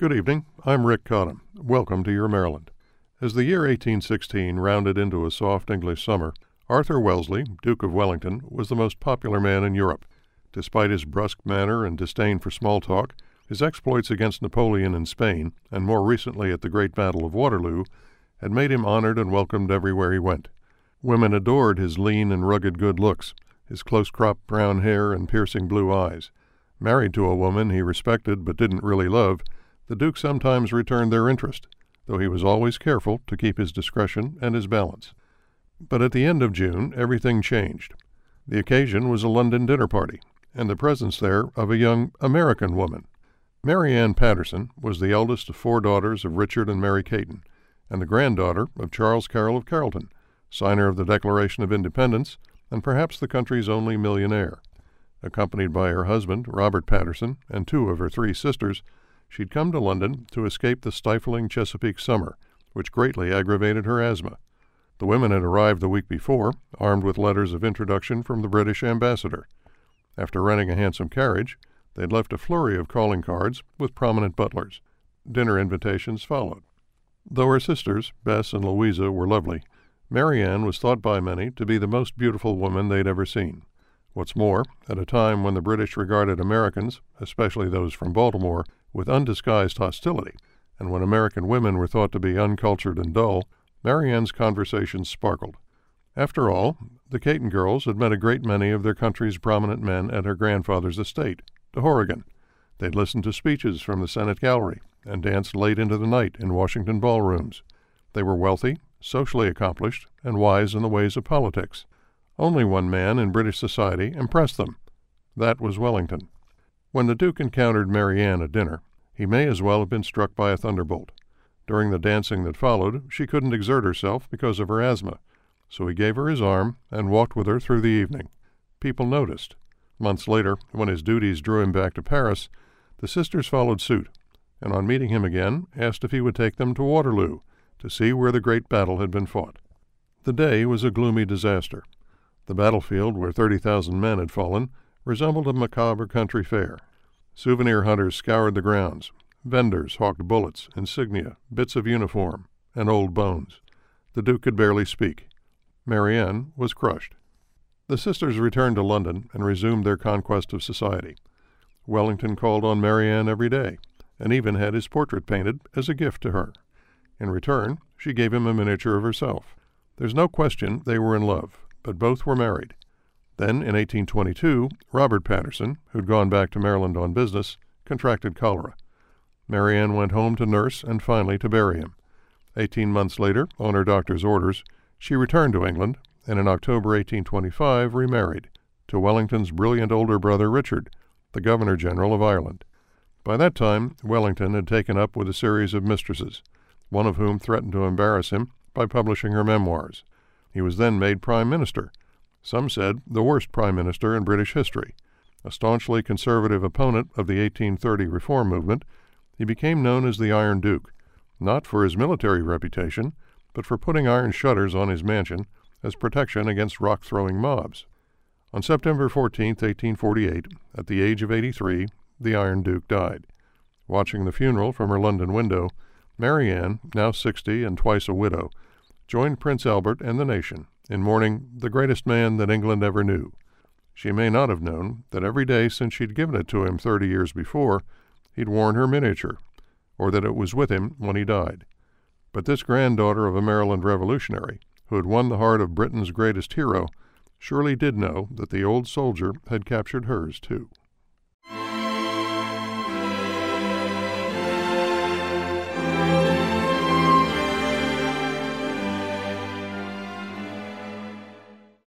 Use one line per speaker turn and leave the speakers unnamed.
Good evening. I'm Rick Cottam. Welcome to Your Maryland. As the year 1816 rounded into a soft English summer, Arthur Wellesley, Duke of Wellington, was the most popular man in Europe. Despite his brusque manner and disdain for small talk, his exploits against Napoleon in Spain, and more recently at the Great Battle of Waterloo, had made him honored and welcomed everywhere he went. Women adored his lean and rugged good looks, his close cropped brown hair and piercing blue eyes. Married to a woman he respected but didn't really love, the Duke sometimes returned their interest, though he was always careful to keep his discretion and his balance. But at the end of June, everything changed. The occasion was a London dinner party, and the presence there of a young American woman. Mary Ann Patterson was the eldest of four daughters of Richard and Mary Caton, and the granddaughter of Charles Carroll of Carrollton, signer of the Declaration of Independence and perhaps the country's only millionaire. Accompanied by her husband, Robert Patterson, and two of her three sisters, she'd come to London to escape the stifling Chesapeake summer, which greatly aggravated her asthma. The women had arrived the week before, armed with letters of introduction from the British ambassador. After renting a handsome carriage, they'd left a flurry of calling cards with prominent butlers. Dinner invitations followed. Though her sisters, Bess and Louisa, were lovely, Mary Ann was thought by many to be the most beautiful woman they'd ever seen. What's more, at a time when the British regarded Americans, especially those from Baltimore, with undisguised hostility, and when American women were thought to be uncultured and dull, Mary Ann's conversations sparkled. After all, the Caton girls had met a great many of their country's prominent men at her grandfather's estate, Doughoregan. They'd listened to speeches from the Senate gallery and danced late into the night in Washington ballrooms. They were wealthy, socially accomplished, and wise in the ways of politics. Only one man in British society impressed them. That was Wellington. When the Duke encountered Marianne at dinner, he may as well have been struck by a thunderbolt. During the dancing that followed, she couldn't exert herself because of her asthma, so he gave her his arm and walked with her through the evening. People noticed. Months later, when his duties drew him back to Paris, the sisters followed suit, and on meeting him again, asked if he would take them to Waterloo, to see where the great battle had been fought. The day was a gloomy disaster. The battlefield where 30,000 men had fallen resembled a macabre country fair. Souvenir hunters scoured the grounds. Vendors hawked bullets, insignia, bits of uniform, and old bones. The Duke could barely speak. Marianne was crushed. The sisters returned to London and resumed their conquest of society. Wellington called on Marianne every day, and even had his portrait painted as a gift to her. In return, she gave him a miniature of herself. There's no question they were in love, but both were married. Then, in 1822, Robert Patterson, who'd gone back to Maryland on business, contracted cholera. Mary Ann went home to nurse and finally to bury him. Eighteen months later, on her doctor's orders, she returned to England and in October 1825 remarried to Wellington's brilliant older brother Richard, the Governor General of Ireland. By that time, Wellington had taken up with a series of mistresses one of whom threatened to embarrass him by publishing her memoirs. He was then made Prime Minister. Some said the worst Prime Minister in British history. A staunchly conservative opponent of the 1830 reform movement, he became known as the Iron Duke, not for his military reputation, but for putting iron shutters on his mansion as protection against rock throwing mobs. On September 14, 1848, at the age of 83, the Iron Duke died. Watching the funeral from her London window, Mary Ann, now sixty and twice a widow, joined Prince Albert and the nation in mourning the greatest man that England ever knew. She may not have known that every day since she'd given it to him thirty years before, he'd worn her miniature, or that it was with him when he died. But this granddaughter of a Maryland revolutionary, who had won the heart of Britain's greatest hero, surely did know that the old soldier had captured hers too.